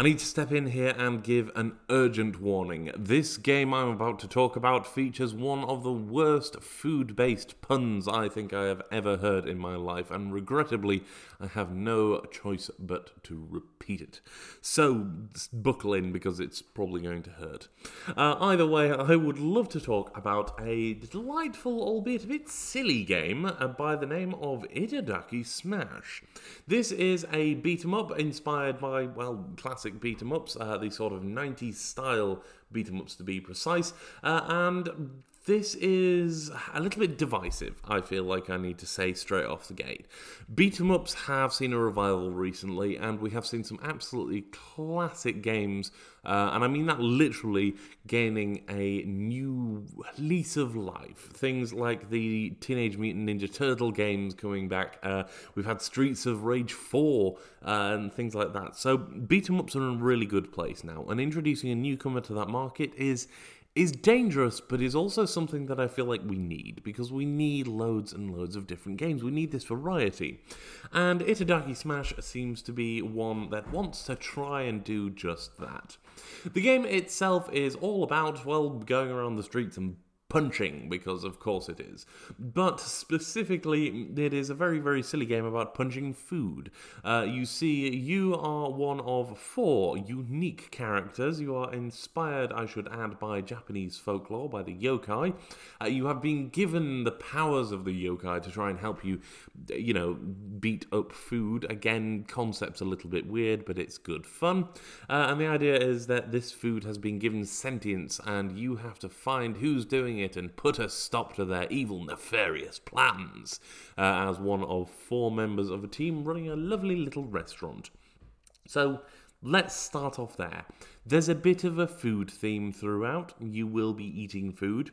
I need to step in here and give an urgent warning. This game I'm about to talk about features one of the worst food based puns I think I have ever heard in my life, and regrettably, I have no choice but to repeat it. So, buckle in because it's probably going to hurt. Uh, either way, I would love to talk about a delightful, albeit a bit silly game uh, by the name of Itadaki Smash. This is a beat 'em up inspired by, well, classic classic beat 'em ups, uh, the sort of 90s style beat 'em ups to be precise, uh, and this is a little bit divisive, I feel like I need to say straight off the gate. Beat 'em ups have seen a revival recently, and we have seen some absolutely classic games, uh, and I mean that literally gaining a new lease of life. Things like the Teenage Mutant Ninja Turtle games coming back, uh, we've had Streets of Rage 4, uh, and things like that. So, beat 'em ups are in a really good place now, and introducing a newcomer to that market is is dangerous, but is also something that I feel like we need because we need loads and loads of different games. We need this variety. And Itadaki Smash seems to be one that wants to try and do just that. The game itself is all about, well, going around the streets and punching, because of course it is. But specifically, it is a very, very silly game about punching food. Uh, you see, you are one of four unique characters. You are inspired, I should add, by Japanese folklore, by the yokai. Uh, you have been given the powers of the yokai to try and help you, you know, beat up food. Again, concept's a little bit weird, but it's good fun. Uh, and the idea is that this food has been given sentience, and you have to find who's doing it and put a stop to their evil, nefarious plans uh, as one of four members of a team running a lovely little restaurant. So, Let's start off there. There's a bit of a food theme throughout. You will be eating food,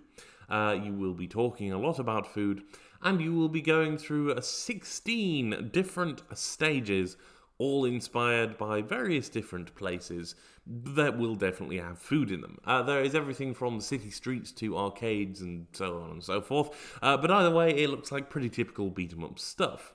uh, you will be talking a lot about food, and you will be going through 16 different stages all inspired by various different places that will definitely have food in them. Uh, there is everything from city streets to arcades and so on and so forth. Uh, but either way, it looks like pretty typical beat 'em up stuff.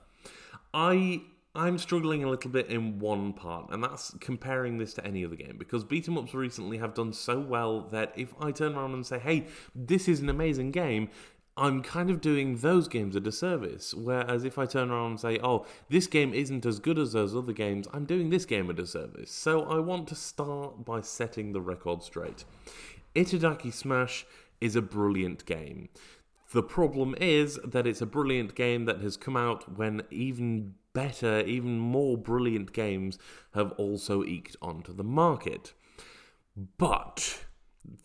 I I'm struggling a little bit in one part, and that's comparing this to any other game because beat 'em ups recently have done so well that if I turn around and say, "Hey, this is an amazing game," I'm kind of doing those games a disservice. Whereas if I turn around and say, oh, this game isn't as good as those other games, I'm doing this game a disservice. So I want to start by setting the record straight. Itadaki Smash is a brilliant game. The problem is that it's a brilliant game that has come out when even better, even more brilliant games have also eked onto the market. But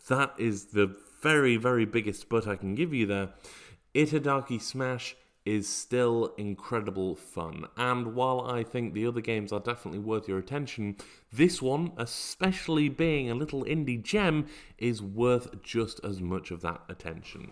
that is the very, very biggest but I can give you there, Itadaki Smash is still incredible fun. And while I think the other games are definitely worth your attention, this one, especially being a little indie gem, is worth just as much of that attention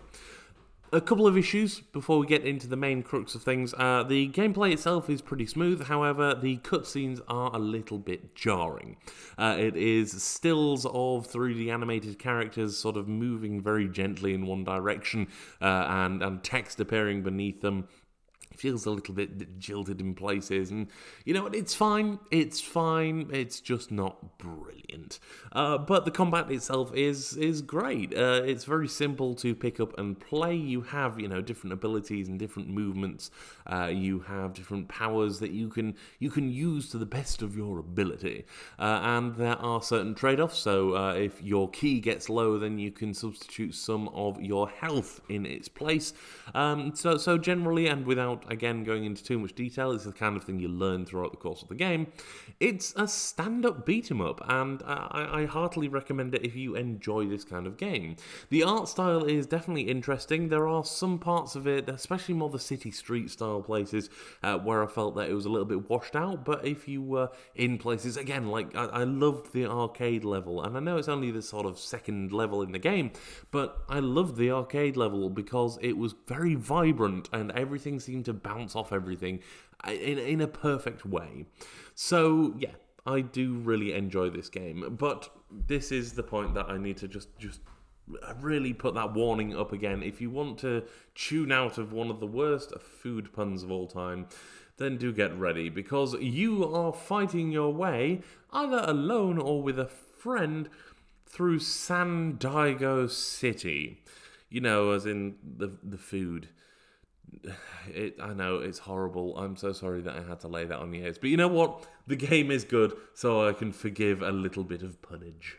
a couple of issues before we get into the main crux of things. Uh, the gameplay itself is pretty smooth, however, the cutscenes are a little bit jarring. Uh, it is stills of 3D animated characters sort of moving very gently in one direction uh, and, and text appearing beneath them feels a little bit jilted in places, and you know it's fine. It's fine. It's just not brilliant. Uh, but the combat itself is is great. Uh, it's very simple to pick up and play. You have you know different abilities and different movements. Uh, you have different powers that you can you can use to the best of your ability, uh, and there are certain trade offs. So uh, if your ki gets low, then you can substitute some of your health in its place. Um, so so generally, and without again, going into too much detail, it's the kind of thing you learn throughout the course of the game. It's a stand up beat 'em up, and I, I heartily recommend it if you enjoy this kind of game. The art style is definitely interesting. There are some parts of it, especially more the city street style places, uh, where I felt that it was a little bit washed out. But if you were in places, again, like I, I loved the arcade level, and I know it's only the sort of second level in the game, but I loved the arcade level because it was very vibrant and everything seemed to bounce off everything in, in a perfect way. So, yeah, I do really enjoy this game, but this is the point that I need to just just really put that warning up again. If you want to tune out of one of the worst food puns of all time, then do get ready because you are fighting your way, either alone or with a friend, through San Diego City. You know, as in the the food. It, I know it's horrible. I'm so sorry that I had to lay that on your ears. But you know what? The game is good, so I can forgive a little bit of punnage.